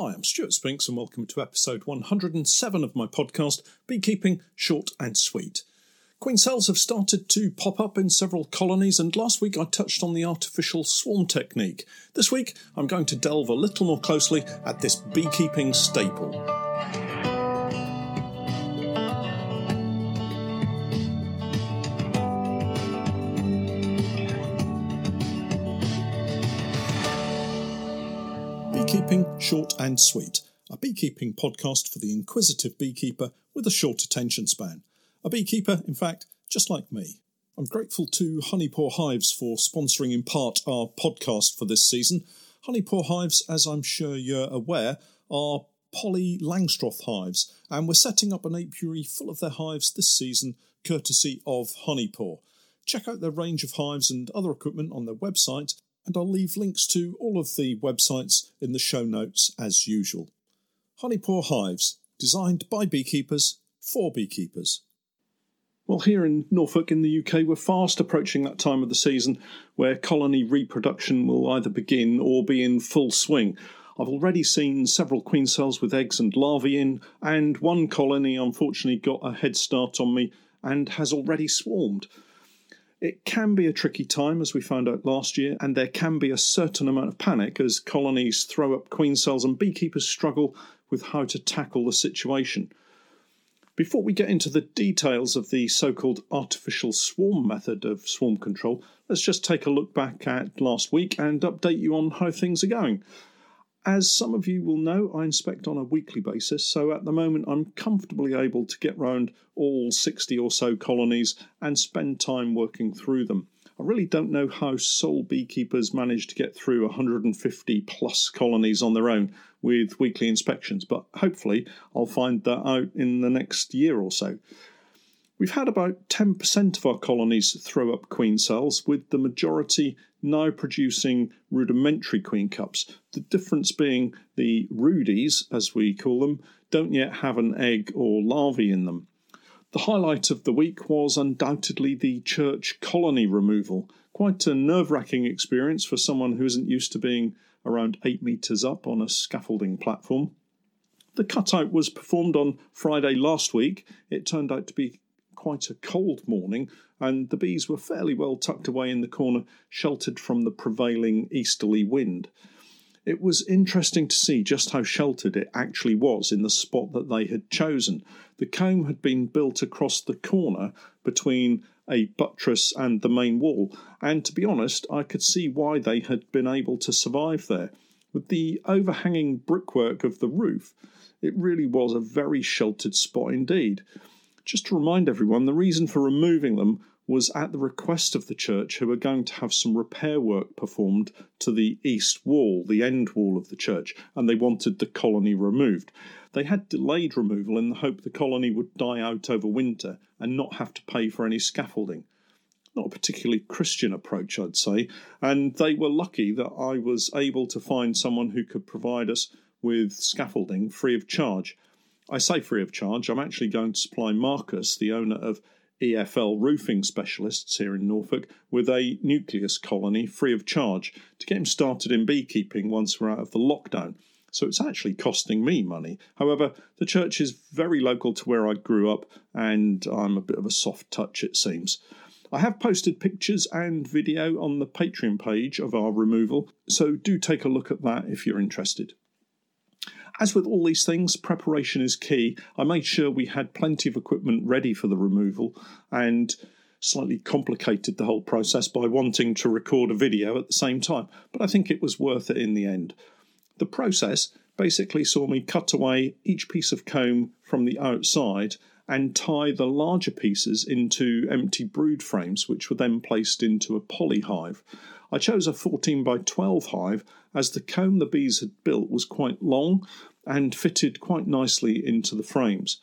Hi, I'm Stuart Spinks, and welcome to episode 107 of my podcast, Beekeeping Short and Sweet. Queen cells have started to pop up in several colonies, and last week I touched on the artificial swarm technique. This week I'm going to delve a little more closely at this beekeeping staple. Short and Sweet, a beekeeping podcast for the inquisitive beekeeper with a short attention span. A beekeeper, in fact, just like me. I'm grateful to Honeypore Hives for sponsoring in part our podcast for this season. Honeypore Hives, as I'm sure you're aware, are poly Langstroth hives, and we're setting up an apiary full of their hives this season, courtesy of Honeypore. Check out their range of hives and other equipment on their website and I'll leave links to all of the websites in the show notes as usual. Honeypore Hives, designed by beekeepers for beekeepers. Well, here in Norfolk in the UK, we're fast approaching that time of the season where colony reproduction will either begin or be in full swing. I've already seen several queen cells with eggs and larvae in, and one colony unfortunately got a head start on me and has already swarmed. It can be a tricky time, as we found out last year, and there can be a certain amount of panic as colonies throw up queen cells and beekeepers struggle with how to tackle the situation. Before we get into the details of the so called artificial swarm method of swarm control, let's just take a look back at last week and update you on how things are going. As some of you will know, I inspect on a weekly basis, so at the moment I'm comfortably able to get round all 60 or so colonies and spend time working through them. I really don't know how sole beekeepers manage to get through 150 plus colonies on their own with weekly inspections, but hopefully I'll find that out in the next year or so. We've had about 10% of our colonies throw up queen cells, with the majority now producing rudimentary queen cups. The difference being the rudies, as we call them, don't yet have an egg or larvae in them. The highlight of the week was undoubtedly the church colony removal. Quite a nerve wracking experience for someone who isn't used to being around 8 metres up on a scaffolding platform. The cutout was performed on Friday last week. It turned out to be quite a cold morning, and the bees were fairly well tucked away in the corner, sheltered from the prevailing easterly wind. It was interesting to see just how sheltered it actually was in the spot that they had chosen. The comb had been built across the corner between a buttress and the main wall, and to be honest, I could see why they had been able to survive there. With the overhanging brickwork of the roof, it really was a very sheltered spot indeed. Just to remind everyone, the reason for removing them was at the request of the church, who were going to have some repair work performed to the east wall, the end wall of the church, and they wanted the colony removed. They had delayed removal in the hope the colony would die out over winter and not have to pay for any scaffolding. Not a particularly Christian approach, I'd say, and they were lucky that I was able to find someone who could provide us with scaffolding free of charge. I say free of charge. I'm actually going to supply Marcus, the owner of EFL Roofing Specialists here in Norfolk, with a nucleus colony free of charge to get him started in beekeeping once we're out of the lockdown. So it's actually costing me money. However, the church is very local to where I grew up, and I'm a bit of a soft touch, it seems. I have posted pictures and video on the Patreon page of our removal, so do take a look at that if you're interested. As with all these things, preparation is key. I made sure we had plenty of equipment ready for the removal and slightly complicated the whole process by wanting to record a video at the same time, but I think it was worth it in the end. The process basically saw me cut away each piece of comb from the outside and tie the larger pieces into empty brood frames, which were then placed into a poly hive. I chose a 14 by 12 hive as the comb the bees had built was quite long and fitted quite nicely into the frames.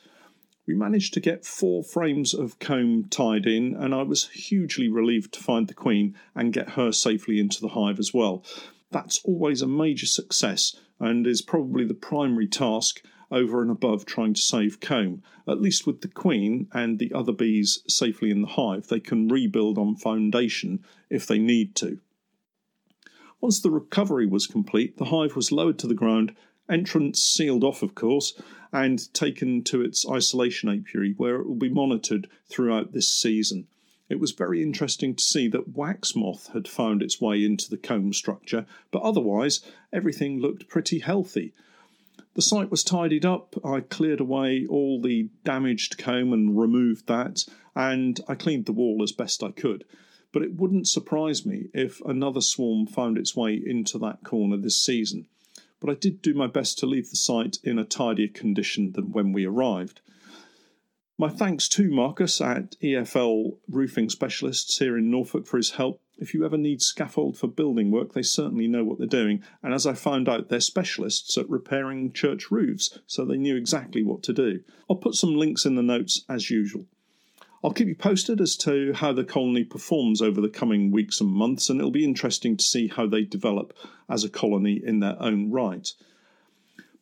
We managed to get four frames of comb tied in, and I was hugely relieved to find the queen and get her safely into the hive as well. That's always a major success and is probably the primary task over and above trying to save comb. At least with the queen and the other bees safely in the hive, they can rebuild on foundation if they need to. Once the recovery was complete, the hive was lowered to the ground Entrance sealed off, of course, and taken to its isolation apiary where it will be monitored throughout this season. It was very interesting to see that wax moth had found its way into the comb structure, but otherwise everything looked pretty healthy. The site was tidied up. I cleared away all the damaged comb and removed that, and I cleaned the wall as best I could. But it wouldn't surprise me if another swarm found its way into that corner this season. But I did do my best to leave the site in a tidier condition than when we arrived. My thanks to Marcus at EFL Roofing Specialists here in Norfolk for his help. If you ever need scaffold for building work, they certainly know what they're doing. And as I found out, they're specialists at repairing church roofs, so they knew exactly what to do. I'll put some links in the notes as usual. I'll keep you posted as to how the colony performs over the coming weeks and months, and it'll be interesting to see how they develop as a colony in their own right.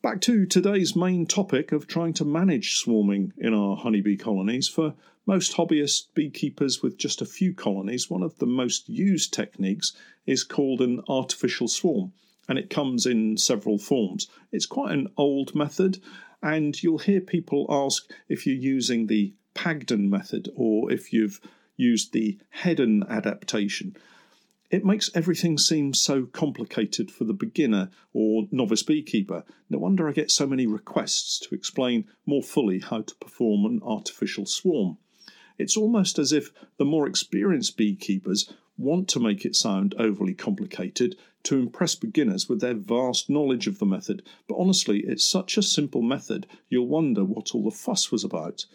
Back to today's main topic of trying to manage swarming in our honeybee colonies. For most hobbyist beekeepers with just a few colonies, one of the most used techniques is called an artificial swarm, and it comes in several forms. It's quite an old method, and you'll hear people ask if you're using the Pagden method or if you've used the Heddon adaptation it makes everything seem so complicated for the beginner or novice beekeeper. No wonder I get so many requests to explain more fully how to perform an artificial swarm. It's almost as if the more experienced beekeepers want to make it sound overly complicated to impress beginners with their vast knowledge of the method, but honestly, it's such a simple method you'll wonder what all the fuss was about.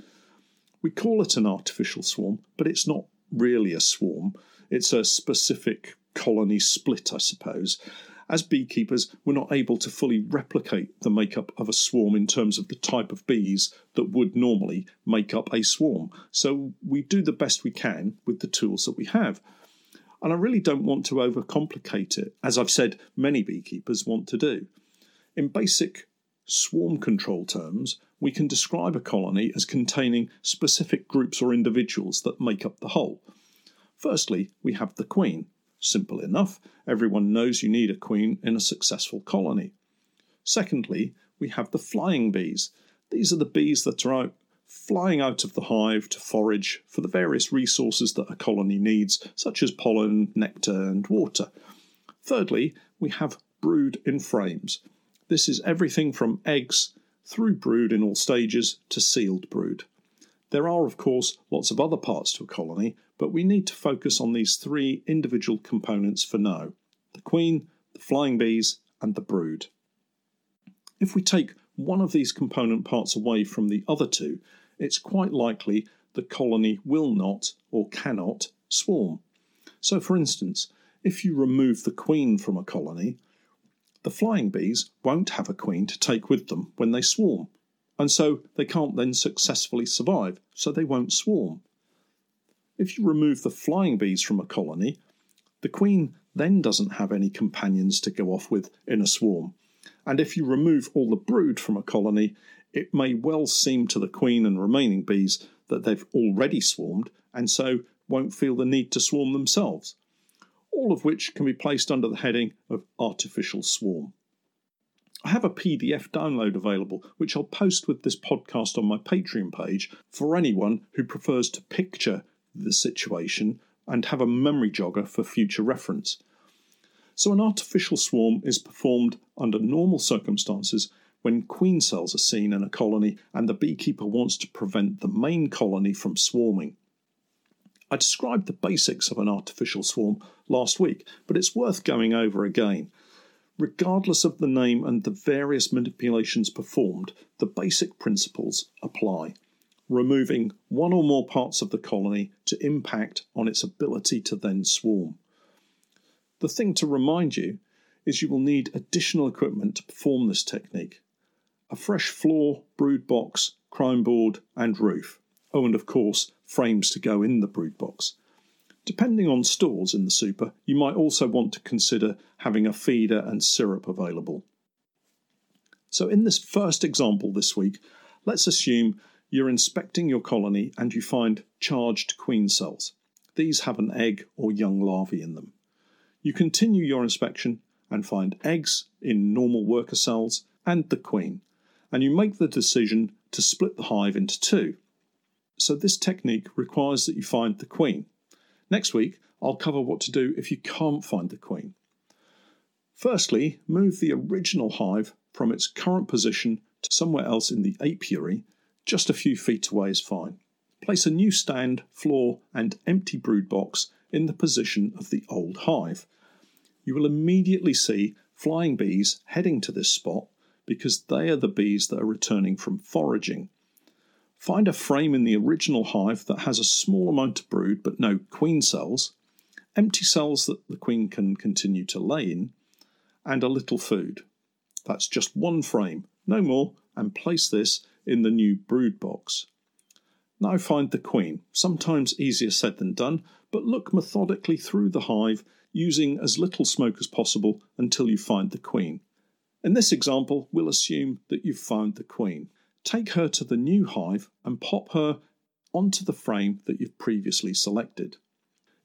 We call it an artificial swarm, but it's not really a swarm. It's a specific colony split, I suppose. As beekeepers, we're not able to fully replicate the makeup of a swarm in terms of the type of bees that would normally make up a swarm. So we do the best we can with the tools that we have. And I really don't want to overcomplicate it, as I've said many beekeepers want to do. In basic swarm control terms, we can describe a colony as containing specific groups or individuals that make up the whole. Firstly, we have the queen. Simple enough, everyone knows you need a queen in a successful colony. Secondly, we have the flying bees. These are the bees that are out flying out of the hive to forage for the various resources that a colony needs, such as pollen, nectar, and water. Thirdly, we have brood in frames. This is everything from eggs through brood in all stages to sealed brood. There are, of course, lots of other parts to a colony, but we need to focus on these three individual components for now the queen, the flying bees, and the brood. If we take one of these component parts away from the other two, it's quite likely the colony will not or cannot swarm. So, for instance, if you remove the queen from a colony, the flying bees won't have a queen to take with them when they swarm and so they can't then successfully survive, so they won't swarm. If you remove the flying bees from a colony, the queen then doesn't have any companions to go off with in a swarm. And if you remove all the brood from a colony, it may well seem to the queen and remaining bees that they've already swarmed and so won't feel the need to swarm themselves. All of which can be placed under the heading of artificial swarm. I have a PDF download available, which I'll post with this podcast on my Patreon page for anyone who prefers to picture the situation and have a memory jogger for future reference. So, an artificial swarm is performed under normal circumstances when queen cells are seen in a colony and the beekeeper wants to prevent the main colony from swarming. I described the basics of an artificial swarm last week, but it's worth going over again Regardless of the name and the various manipulations performed, the basic principles apply, removing one or more parts of the colony to impact on its ability to then swarm. The thing to remind you is you will need additional equipment to perform this technique a fresh floor, brood box, crown board, and roof. Oh, and of course, frames to go in the brood box. Depending on stores in the super, you might also want to consider having a feeder and syrup available. So, in this first example this week, let's assume you're inspecting your colony and you find charged queen cells. These have an egg or young larvae in them. You continue your inspection and find eggs in normal worker cells and the queen, and you make the decision to split the hive into two. So, this technique requires that you find the queen. Next week, I'll cover what to do if you can't find the queen. Firstly, move the original hive from its current position to somewhere else in the apiary, just a few feet away is fine. Place a new stand, floor, and empty brood box in the position of the old hive. You will immediately see flying bees heading to this spot because they are the bees that are returning from foraging. Find a frame in the original hive that has a small amount of brood but no queen cells, empty cells that the queen can continue to lay in, and a little food. That's just one frame, no more, and place this in the new brood box. Now find the queen, sometimes easier said than done, but look methodically through the hive using as little smoke as possible until you find the queen. In this example, we'll assume that you've found the queen. Take her to the new hive and pop her onto the frame that you've previously selected.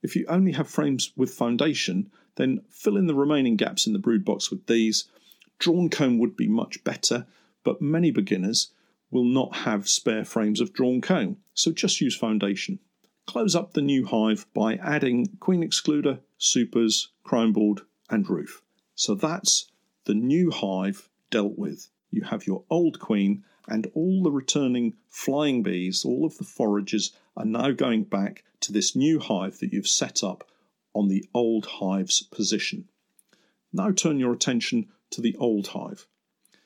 If you only have frames with foundation, then fill in the remaining gaps in the brood box with these. Drawn comb would be much better, but many beginners will not have spare frames of drawn comb, so just use foundation. Close up the new hive by adding queen excluder, supers, crown board, and roof. So that's the new hive dealt with. You have your old queen, and all the returning flying bees, all of the foragers, are now going back to this new hive that you've set up on the old hive's position. Now turn your attention to the old hive.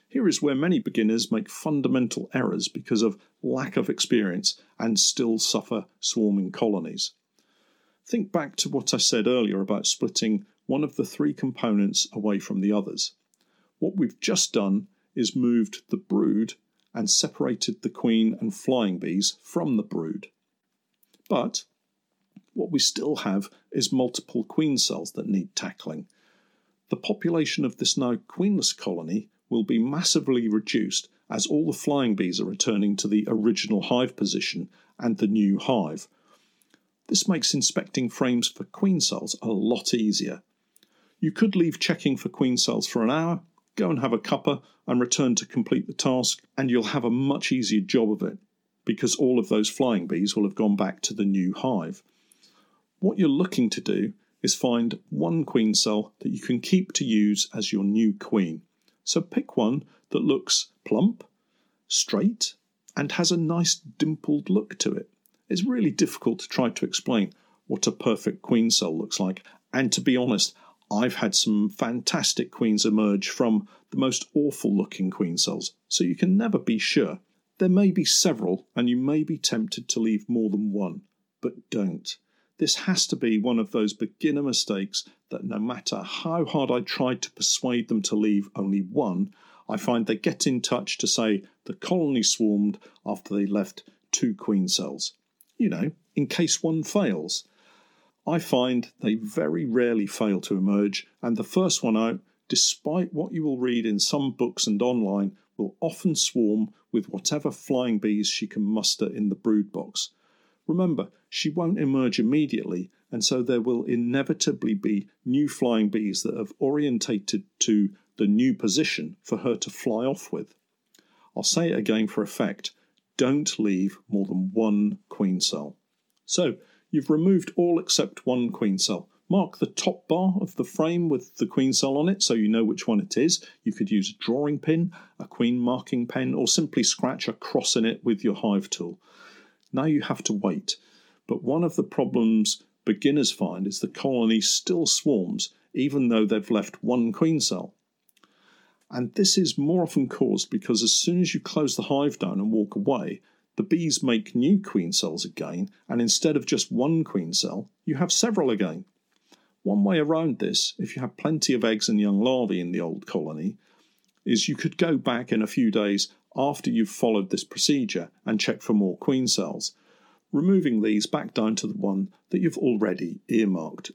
Here is where many beginners make fundamental errors because of lack of experience and still suffer swarming colonies. Think back to what I said earlier about splitting one of the three components away from the others. What we've just done is moved the brood and separated the queen and flying bees from the brood. But what we still have is multiple queen cells that need tackling. The population of this now queenless colony will be massively reduced as all the flying bees are returning to the original hive position and the new hive. This makes inspecting frames for queen cells a lot easier. You could leave checking for queen cells for an hour, go and have a cuppa, and return to complete the task, and you'll have a much easier job of it because all of those flying bees will have gone back to the new hive. What you're looking to do is find one queen cell that you can keep to use as your new queen. So pick one that looks plump, straight, and has a nice dimpled look to it. It's really difficult to try to explain what a perfect queen cell looks like. And to be honest, I've had some fantastic queens emerge from the most awful looking queen cells, so you can never be sure. There may be several, and you may be tempted to leave more than one, but don't. This has to be one of those beginner mistakes that no matter how hard I tried to persuade them to leave only one, I find they get in touch to say the colony swarmed after they left two queen cells. You know, in case one fails. I find they very rarely fail to emerge, and the first one out, despite what you will read in some books and online, will often swarm with whatever flying bees she can muster in the brood box. Remember, she won't emerge immediately, and so there will inevitably be new flying bees that have orientated to the new position for her to fly off with. I'll say it again for effect don't leave more than one queen cell. So, you've removed all except one queen cell. Mark the top bar of the frame with the queen cell on it so you know which one it is. You could use a drawing pin, a queen marking pen, or simply scratch a cross in it with your hive tool. Now you have to wait. But one of the problems beginners find is the colony still swarms even though they've left one queen cell. And this is more often caused because as soon as you close the hive down and walk away, the bees make new queen cells again, and instead of just one queen cell, you have several again. One way around this, if you have plenty of eggs and young larvae in the old colony, is you could go back in a few days after you've followed this procedure and check for more queen cells, removing these back down to the one that you've already earmarked.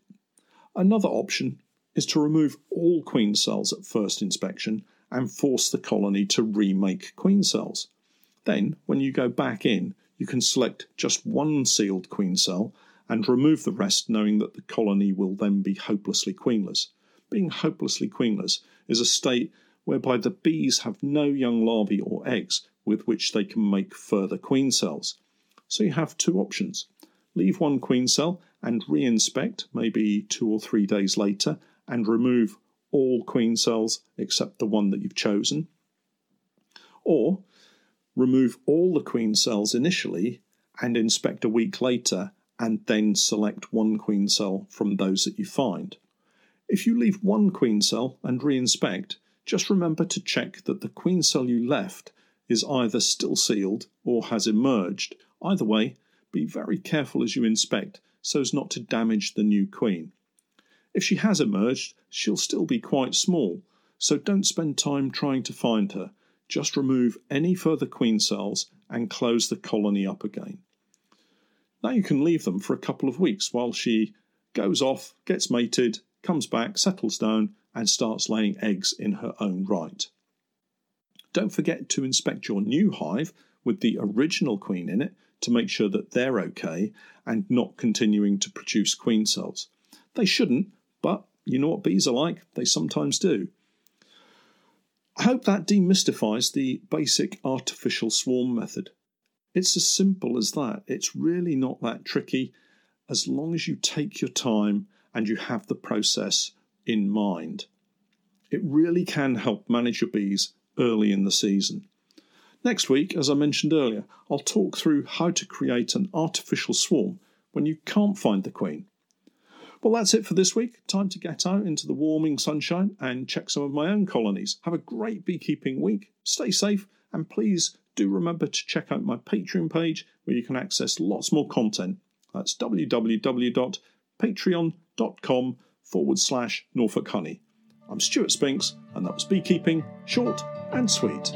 Another option is to remove all queen cells at first inspection and force the colony to remake queen cells. Then, when you go back in, you can select just one sealed queen cell and remove the rest, knowing that the colony will then be hopelessly queenless. Being hopelessly queenless is a state whereby the bees have no young larvae or eggs with which they can make further queen cells. So you have two options leave one queen cell and re-inspect maybe two or three days later and remove all queen cells except the one that you've chosen. Or remove all the queen cells initially and inspect a week later and then select one queen cell from those that you find. If you leave one queen cell and re-inspect, just remember to check that the queen cell you left is either still sealed or has emerged. Either way, be very careful as you inspect so as not to damage the new queen. If she has emerged, she'll still be quite small, so don't spend time trying to find her. Just remove any further queen cells and close the colony up again. Now you can leave them for a couple of weeks while she goes off, gets mated, comes back, settles down, and starts laying eggs in her own right. Don't forget to inspect your new hive with the original queen in it to make sure that they're okay and not continuing to produce queen cells. They shouldn't, but you know what bees are like, they sometimes do. I hope that demystifies the basic artificial swarm method. It's as simple as that. It's really not that tricky as long as you take your time and you have the process in mind. It really can help manage your bees early in the season. Next week, as I mentioned earlier, I'll talk through how to create an artificial swarm when you can't find the queen. Well, that's it for this week. Time to get out into the warming sunshine and check some of my own colonies. Have a great beekeeping week. Stay safe, and please do remember to check out my Patreon page where you can access lots more content. That's www.patreon.com forward slash Norfolk Honey. I'm Stuart Spinks, and that was Beekeeping Short and Sweet.